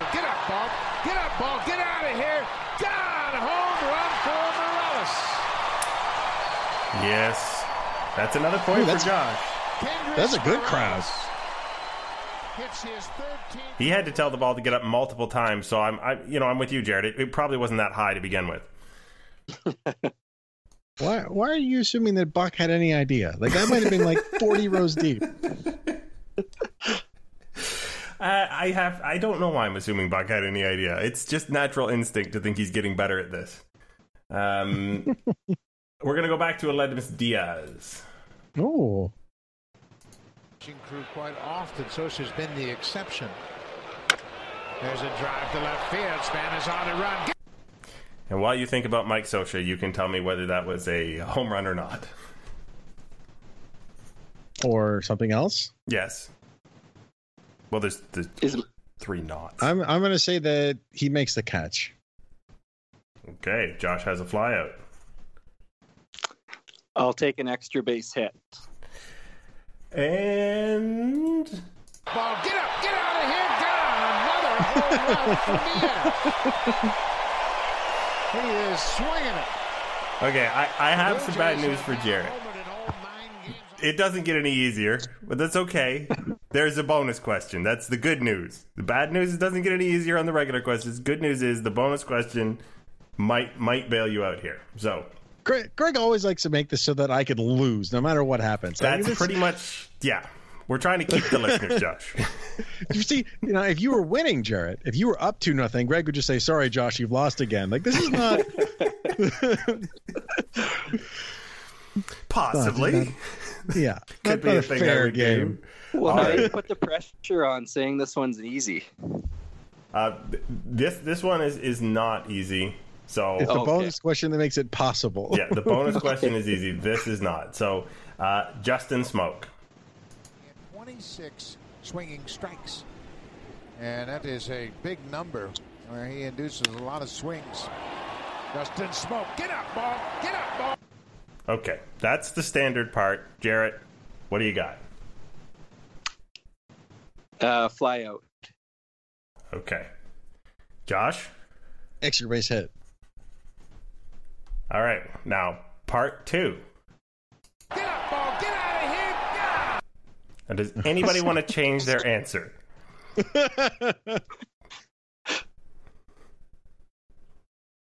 Get up, ball. Get up, ball. Get out of here. Gone. Home run for Morales. Yes. That's another point Ooh, for Josh. Kendrys That's a good crowd. Hits his 13th. He had to tell the ball to get up multiple times, so I'm, I, you know, I'm with you, Jared. It, it probably wasn't that high to begin with. Why why are you assuming that Buck had any idea? Like that might have been like 40 rows deep. I, I have. I don't know why I'm assuming Buck had any idea. It's just natural instinct to think he's getting better at this. Um, we're gonna go back to Aledmys Diaz. Oh. Crew quite often. Scioscia's been the exception. There's a drive to left field. Span is on the run. And while you think about Mike Scioscia, you can tell me whether that was a home run or not. Or something else? Yes. Well, there's, there's Is three knots. I'm I'm going to say that he makes the catch. Okay, Josh has a flyout. I'll take an extra base hit. And Ball, get up, get out of here, gone. Another home run for Diaz. He is swinging it. okay, I, I have some bad news for Jared. homered in all nine games. It doesn't get any easier, but that's okay. There's a bonus question. That's the good news. The bad news is it doesn't get any easier on the regular questions. Good news is the bonus question might might bail you out here. So Greg, Greg always likes to make this so that I could lose no matter what happens. Like, that's this- pretty much yeah. We're trying to keep the listeners, Josh. You see, you know, if you were winning, Jarrett, if you were up to nothing, Greg would just say, "Sorry, Josh, you've lost again." Like this is not. Possibly. yeah, Could not, be not a a thing fair every game. Well, All right. you put the pressure on saying this one's easy. Uh, this this one is is not easy. So It's the Oh, okay. bonus question that makes it possible. yeah, the bonus question is easy. This is not. So uh, Justin Smoak. 26 swinging strikes. And that is a big number where he induces a lot of swings. Justin Smoak, get up, ball, get up, ball. Okay, that's the standard part. Jarrett, what do you got? Uh, fly out. Okay, Josh. Extra base hit. All right, now part two. Get up, ball, get out of here. God! Now, does anybody want to change their answer?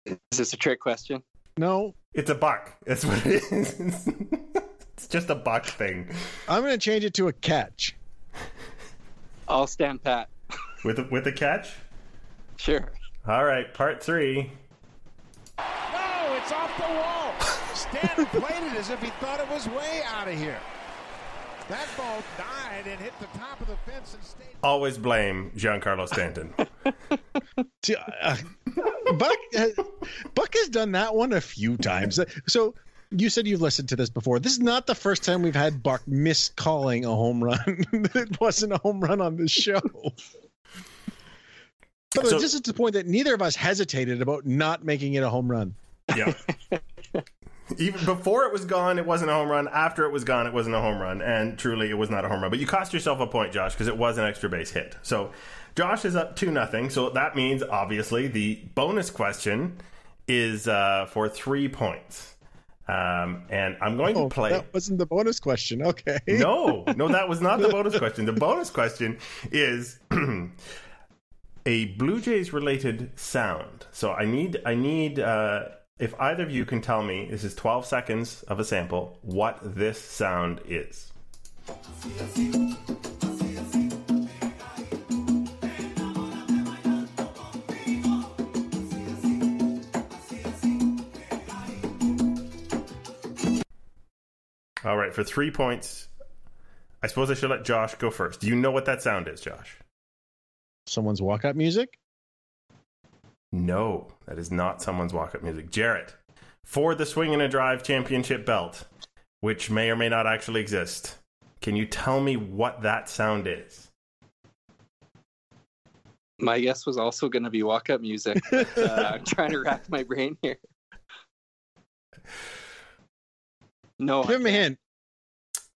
Is this a trick question? No, It's a buck. That's what it is. it's just a buck thing I'm going to change it to a catch. I'll stand pat. with a, with a catch. Sure. All right, part three. No, it's off the wall. Stanton played it as if he thought it was way out of here. That ball died and hit the top of the fence and stayed. Always blame Giancarlo Stanton. Uh, Buck, uh, Buck has done that one a few times. So you said you've listened to this before. This is not the first time we've had Buck miscalling a home run. it wasn't a home run on this show. But So- this is the point that neither of us hesitated about not making it a home run. Yeah. Even before it was gone, it wasn't a home run. After it was gone, it wasn't a home run. And truly, it was not a home run. But you cost yourself a point, Josh, because it was an extra base hit. So Josh is up 2 nothing. So that means, obviously, the bonus question is uh, for three points. Um, and I'm going Oh, to play. that wasn't the bonus question. Okay. No, no, that was not the bonus question. The bonus question is a Blue Jays related sound. So I need, I need, uh, if either of you can tell me, this is 12 seconds of a sample, what this sound is. All right, for three points, I suppose I should let Josh go first. Do you know what that sound is, Josh? Someone's walkout music? No, that is not someone's walk up music. Jarrett, for the Swing and a Drive Championship belt, which may or may not actually exist, can you tell me what that sound is? My guess was also going to be walk up music. but, uh, I'm trying to rack my brain here. No, Give me a can't.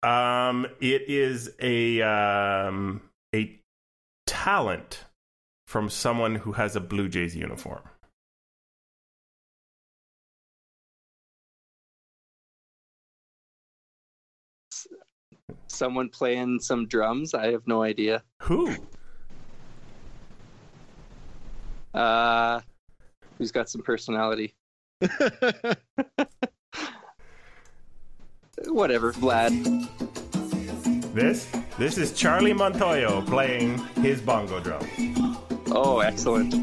hint. Um, it is a um, a talent from someone who has a Blue Jays uniform. someone playing some drums. I have no idea. Who? Uh, who's got some personality? whatever, Vlad. This this is Charlie Montoyo playing his bongo drum Oh, excellent.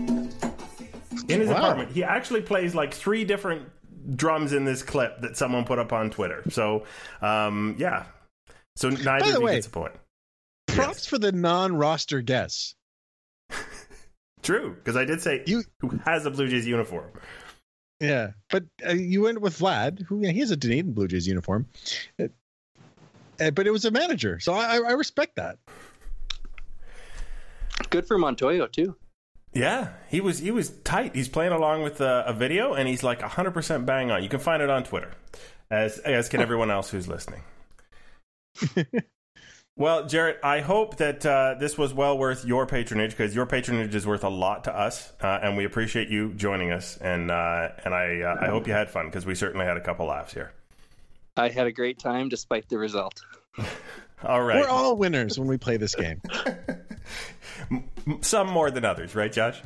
in his Wow. apartment. He actually plays like three different drums in this clip that someone put up on Twitter. So, um, yeah. So neither By the of you way- gets a point. Props for the non-roster guess. True, because I did say You- who has a Blue Jays uniform. Yeah, but uh, you went with Vlad, who yeah, he has a Dunedin Blue Jays uniform, uh, but it was a manager, so I, I respect that. Good for Montoyo too. Yeah, he was he was tight. He's playing along with a, a video, and he's like 100% bang on. You can find it on Twitter, as as can everyone else who's listening. well, Jarrett, I hope that uh, this was well worth your patronage because your patronage is worth a lot to us, uh, and we appreciate you joining us. And uh, and I uh, I hope you had fun because we certainly had a couple laughs here. I had a great time despite the result. All right, We're all winners when we play this game. some more than others, right, Josh?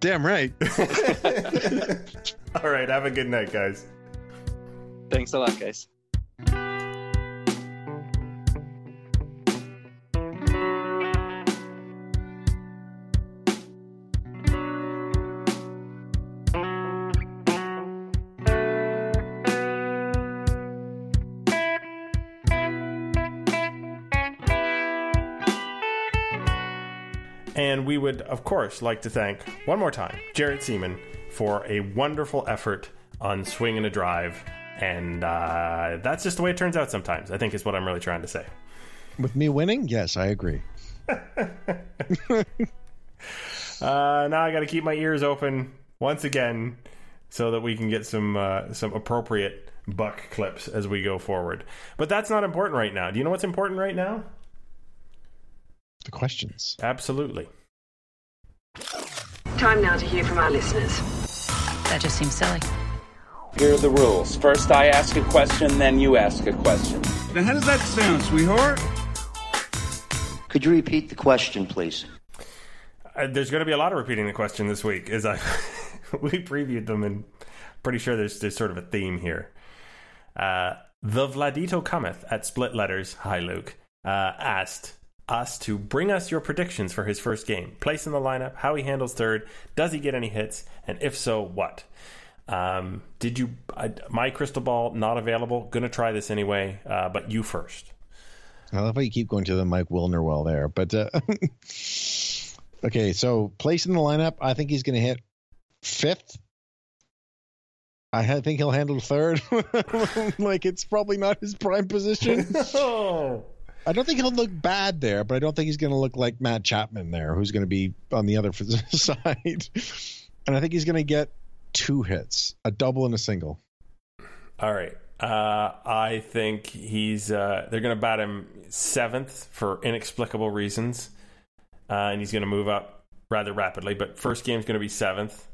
Damn right. All right, have a good night, guys. Thanks a lot, guys. We would, of course, like to thank one more time Jarrett Seaman for a wonderful effort on swing and a drive. And uh, that's just the way it turns out sometimes, I think is what I'm really trying to say. With me winning, yes, I agree. Uh, now I got to keep my ears open once again so that we can get some uh, some appropriate buck clips as we go forward. But that's not important right now. Do you know what's important right now? The questions. Absolutely. Time now to hear from our listeners. That just seems silly. Here are the rules. First, I ask a question, then you ask a question. Now, how does that sound, sweetheart? Could you repeat the question, please? Uh, there's going to be a lot of repeating the question this week, as I we previewed them, and pretty sure there's there's sort of a theme here. Uh, the Vladito cometh at split letters. Hi, Luke. Uh, asked us to bring us your predictions for his first game, place in the lineup, how he handles third, does he get any hits, and if so, what. Um, did you? My crystal ball not available. Gonna try this anyway, uh, but you first. I love how you keep going to the Mike Wilner well there. But uh, okay, so place in the lineup, I think he's to hit fifth. I think he'll handle third. like it's probably not his prime position. oh. I don't think he'll look bad there, but I don't think he's going to look like Matt Chapman there, who's going to be on the other side. And I think he's going to get two hits, a double and a single. All right. Uh, I think he's. Uh, they're going to bat him seventh for inexplicable reasons, uh, and he's going to move up rather rapidly. But first game's going to be seventh.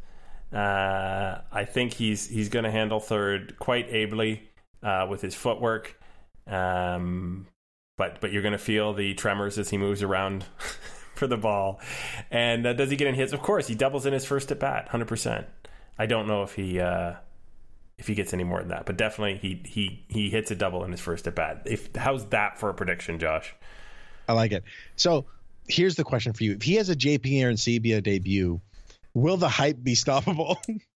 Uh, I think he's he's going to handle third quite ably uh, with his footwork. Um, but but you're going to feel the tremors as he moves around for the ball. And uh, does he get in hits? Of course, he doubles in his first at bat, hundred percent. I don't know if he uh, if he gets any more than that, but definitely he he he hits a double in his first at bat. If how's that for a prediction, Josh? I like it. So here's the question for you: If he has a JP Arencibia debut, will the hype be stoppable?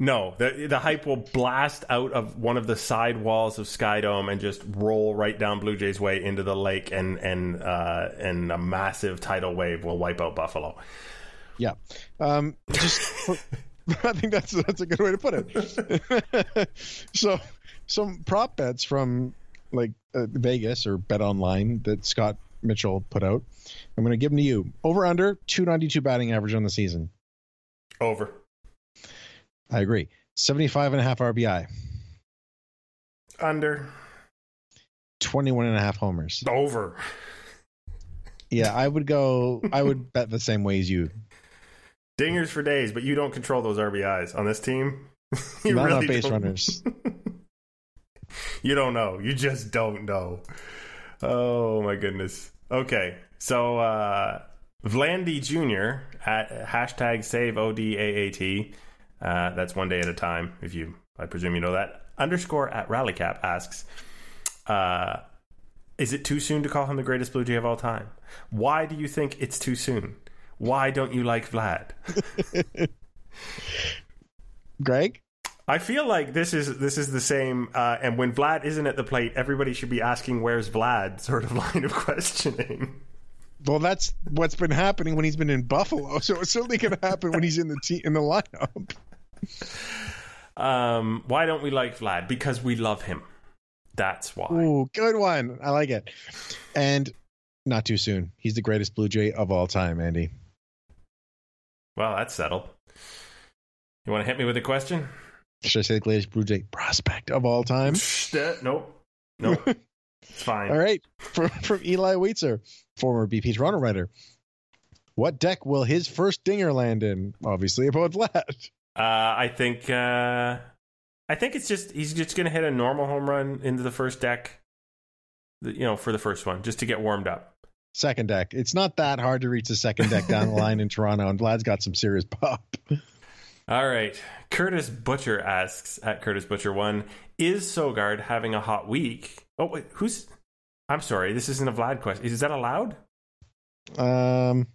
No, the the hype will blast out of one of the side walls of Skydome and just roll right down Blue Jays way into the lake, and and uh, and a massive tidal wave will wipe out Buffalo. yeah. Um, just I think that's that's a good way to put it. so some prop bets from like uh, Vegas or Bet Online that Scott Mitchell put out. I'm going to give them to you. Over under 292 batting average on the season. Over. I agree. 75 and a half RBI. Under. 21 and a half homers. Over. Yeah, I would go I would bet the same way as you. Dingers for days, but you don't control those RBIs on this team. you Not really on base don't. runners. You don't know. You just don't know. Oh my goodness. Okay, so uh, Vlandy Jr. at hashtag save ODAAT. Uh, that's one day at a time. If you, I presume you know that. Underscore at Rallycap asks, Uh, is it too soon to call him the greatest Blue Jay of all time? Why do you think it's too soon? Why don't you like Vlad? Greg? I feel like this is this is the same. Uh, and when Vlad isn't at the plate, everybody should be asking, "Where's Vlad?" Sort of line of questioning. Well, that's what's been happening when he's been in Buffalo. So it's certainly going to happen when he's in the te- in the lineup. Um, why don't we like Vlad? Because we love him. That's why. Ooh, good one. I like it. And not too soon. He's the greatest Blue Jay of all time, Andy. Well, that's settled. You want to hit me with a question? Should I say the greatest Blue Jay prospect of all time? nope. Nope. it's fine. All right. From, from Eli Weitzer, former BP Toronto writer. What deck will his first dinger land in? Obviously about Vlad. Uh, I think uh, I think it's just he's just going to hit a normal home run into the first deck. You know, for the first one, just to get warmed up. Second deck. It's not that hard to reach the second deck down the line in Toronto, and Vlad's got some serious pop. All right. Curtis Butcher asks at Curtis Butcher one, is Sogard having a hot week? Oh wait, who's I'm sorry, this isn't a Vlad question. Is that allowed? Um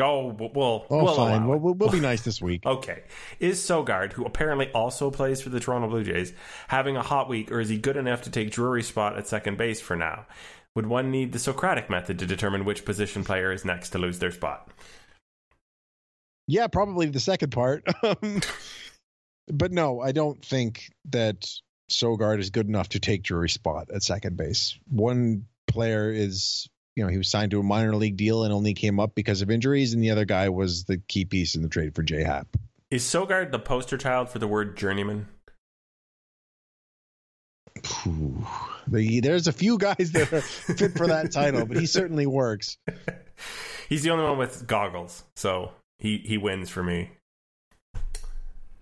Oh, well, oh, we'll fine. We'll, we'll, we'll be nice this week. Okay. Is Sogard, who apparently also plays for the Toronto Blue Jays, having a hot week, or is he good enough to take Drury's spot at second base for now? Would one need the Socratic method to determine which position player is next to lose their spot? Yeah, probably the second part. Um, but no, I don't think that Sogard is good enough to take Drury's spot at second base. One player is, you know, he was signed to a minor league deal and only came up because of injuries, and the other guy was the key piece in the trade for J Hap. Is Sogard the poster child for the word journeyman? The, there's a few guys that are fit for that title, but he certainly works. He's the only one with goggles, so he, he wins for me.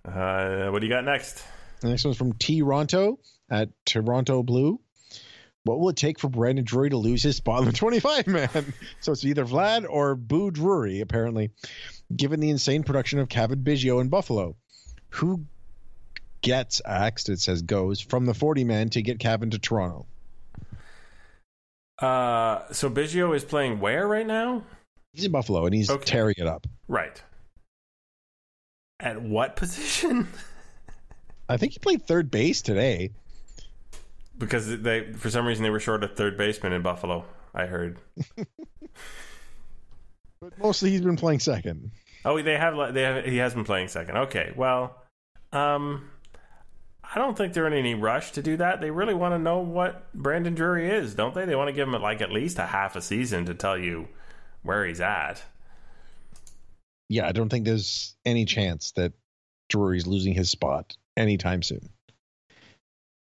Uh, what do you got next? The next one's from T. Ronto at Toronto Blue. What will it take for Brandon Drury to lose his spot in the 25 man? So it's either Vlad or Boo Drury, apparently, given the insane production of Cavan Biggio in Buffalo. Who gets axed, it says goes, from the 40 man to get Cavan to Toronto? Uh, so Biggio is playing where right now? He's in Buffalo and he's Okay. tearing it up. Right. At what position? I think he played third base today. Because they, for some reason, they were short a third baseman in Buffalo. I heard. But mostly he's been playing second. Oh, they have. They have. He has been playing second. Okay. Well, um, I don't think they're in any rush to do that. They really want to know what Brandon Drury is, don't they? They want to give him like at least a half a season to tell you where he's at. Yeah, I don't think there's any chance that Drury's losing his spot anytime soon.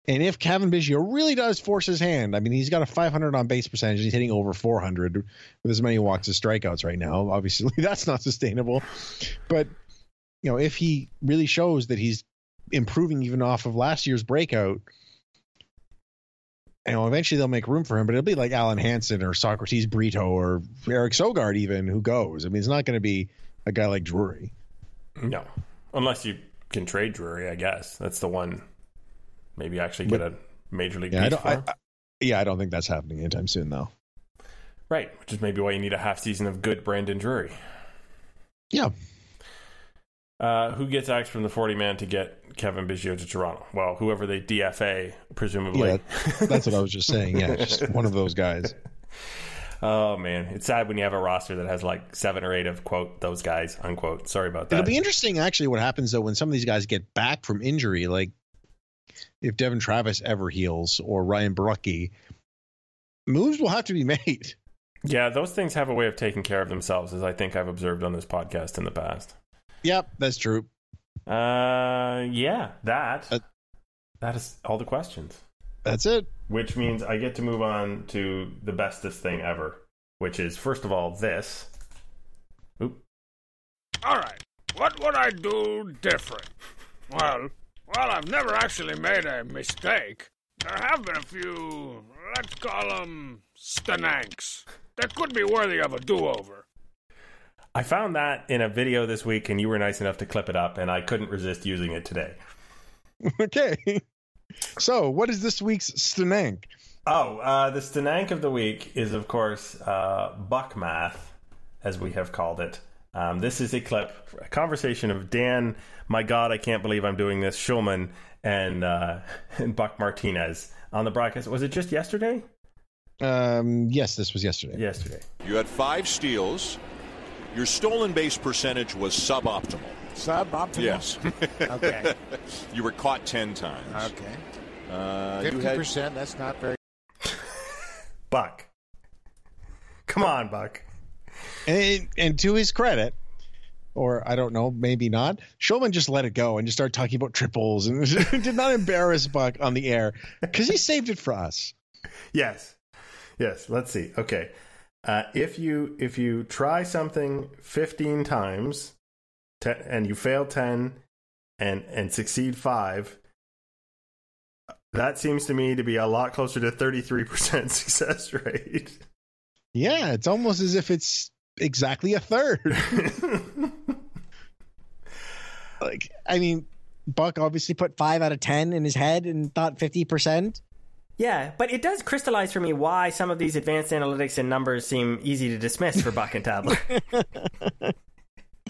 And if Cavan Biggio really does force his hand, I mean, he's got a 500 on base percentage. He's hitting over 400 with as many walks as strikeouts right now. Obviously, that's not sustainable. But, you know, if he really shows that he's improving even off of last year's breakout, you know, eventually they'll make room for him, but it'll be like Alen Hanson or Socrates Brito or Eric Sogard, even who goes. I mean, it's not going to be a guy like Drury. No, unless you can trade Drury, I guess that's the one. Maybe actually get But- a major league Yeah, I don't. for I. I, yeah, I don't think that's happening anytime soon, though. right, which is maybe why you need a half season of good Brandon Drury. Yeah, Uh, who gets axed from the 40 man to get Cavan Biggio to Toronto? Well, whoever they DFA, presumably. yeah, that's what I was just saying. Yeah, just one of those guys. Oh man, it's sad when you have a roster that has like seven or eight of quote those guys unquote. Sorry about that. It'll be interesting, actually, what happens though when some of these guys get back from injury, like if Devon Travis ever heals or Ryan Borucki. Moves will have to be made. yeah, those things have a way of taking care of themselves, as I think I've observed on this podcast in the past. Yep, that's true. Uh, yeah, that Uh, that is all the questions, That's it. which means I get to move on to the bestest thing ever, which is first of all this. Oop. All right, what would I do different? Well, well, I've never actually made a mistake. There have been a few, let's call them stananks, that could be worthy of a do-over. I found that in a video this week, and you were nice enough to clip it up, and I couldn't resist using it today. Okay. So, what is this week's Stanank? Oh, uh, the Stanank of the week is, of course, uh, Buck Math, as we have called it. Um, this is a clip, a conversation of Dan, my God, I can't believe I'm doing this, Shulman, and, uh, and Buck Martinez on the broadcast. Was it just yesterday? Um, yes, this was yesterday. Yesterday. You had five steals. Your stolen base percentage was suboptimal. Suboptimal? Yes. Okay. you were caught 10 times. Okay. Uh, you Fifty had percent. That's not very. Buck. Come on, Buck. And, and to his credit, or I don't know, maybe not, Shulman just let it go and just started talking about triples and did not embarrass Buck on the air because he saved it for us. Yes. Yes. Let's see. Okay. Uh, if you if you try something 15 times and you fail 10 and and succeed 5 that seems to me to be a lot closer to 33% success rate. Yeah, it's almost as if it's exactly a third. like, I mean, Buck obviously put five out of 10 in his head and thought 50%. Yeah, but it does crystallize for me why some of these advanced analytics and numbers seem easy to dismiss for Buck and Tabler.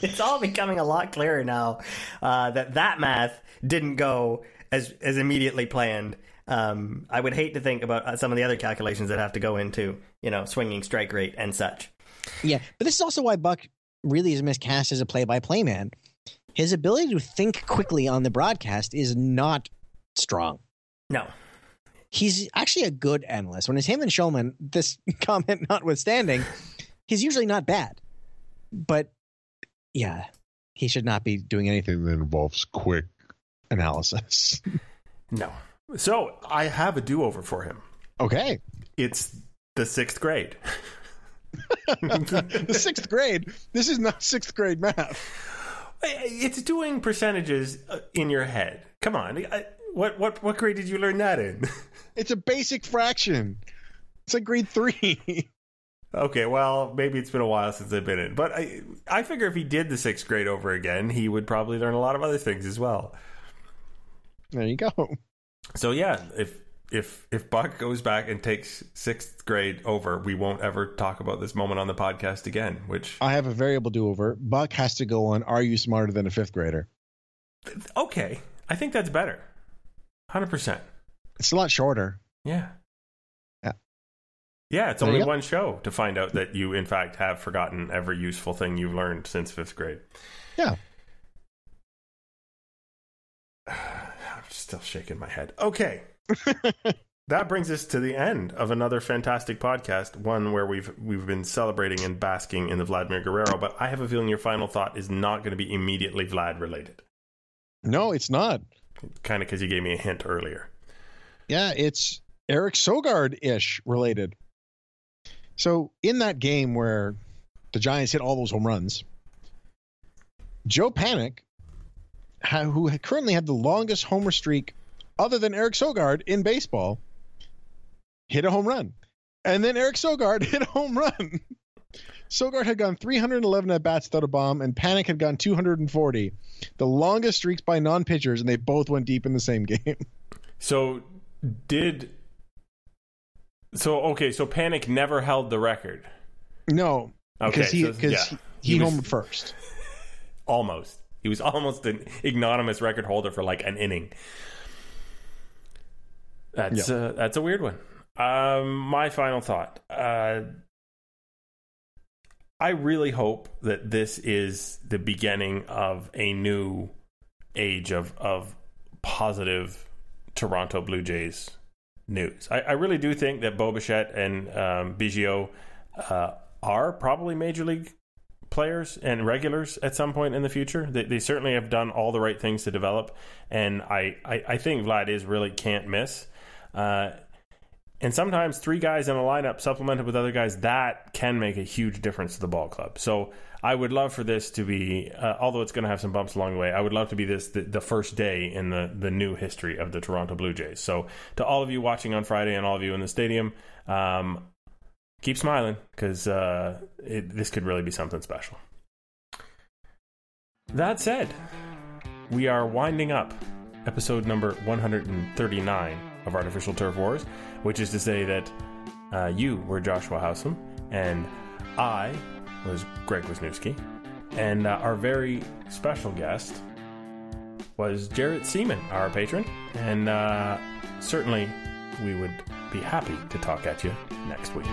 it's all becoming a lot clearer now uh, that that math didn't go as as immediately planned. Um, I would hate to think about uh, some of the other calculations that have to go into you know swinging strike rate and such. Yeah, but this is also why Buck really is miscast as a play-by-play man. His ability to think quickly on the broadcast is not strong. No, he's actually a good analyst. When it's him and Shulman, this comment notwithstanding, he's usually not bad. But yeah, he should not be doing anything that involves quick analysis. no. So I have a do over for him. Okay. It's the sixth grade. the sixth grade? This is not sixth grade math. It's doing percentages uh, in your head. Come on. What what what grade did you learn that in? It's a basic fraction. It's like grade three. okay, well, maybe it's been a while since I've been in, but I I figure if he did the sixth grade over again, he would probably learn a lot of other things as well. There you go. So yeah, if if if Buck goes back and takes sixth grade over, we won't ever talk about this moment on the podcast again. Which I have a variable do over. Buck has to go on. Are you smarter than a fifth grader? Okay, I think that's better. Hundred percent. It's a lot shorter. Yeah. Yeah. Yeah, it's there only one show to find out that you, in fact, have forgotten every useful thing you've learned since fifth grade. Yeah. I'm still shaking my head. Okay. that brings us to the end of another fantastic podcast, one where we've we've been celebrating and basking in the Vladimir Guerrero, but I have a feeling your final thought is not going to be immediately Vlad related. No, it's not. Kind of because you gave me a hint earlier. Yeah, it's Eric Sogard ish related. So in that game where the Giants hit all those home runs, Joe Panik, who currently had the longest homer streak other than Eric Sogard in baseball, hit a home run. And then Eric Sogard hit a home run. Sogard had gone 311 at bats without a bomb, and Panik had gone 240. The longest streaks by non pitchers, and they both went deep in the same game. So did so okay so Panik never held the record no okay because he, so, yeah. he, he, he homered first almost he was almost an ignominious record holder for like an inning that's yeah. uh, that's a weird one um my final thought uh I really hope that this is the beginning of a new age of of positive Toronto Blue Jays news. I, I really do think that Bo Bichette and um, Biggio uh, are probably major league players and regulars at some point in the future. They, they certainly have done all the right things to develop, and I, I, I think Vlad is really can't miss. Uh, and sometimes three guys in a lineup supplemented with other guys that can make a huge difference to the ball club. So I would love for this to be, uh, although it's going to have some bumps along the way. I would love to be this the, the, first day in the the new history of the Toronto Blue Jays. So to all of you watching on Friday and all of you in the stadium, um, keep smiling because uh, this could really be something special. That said, we are winding up episode number 139 of Artificial Turf Wars, which is to say that uh, you were Joshua Howsam, and I was Greg Wisniewski, and uh, our very special guest was Jarrett Seaman, our patron, and uh, certainly we would be happy to talk at you next week.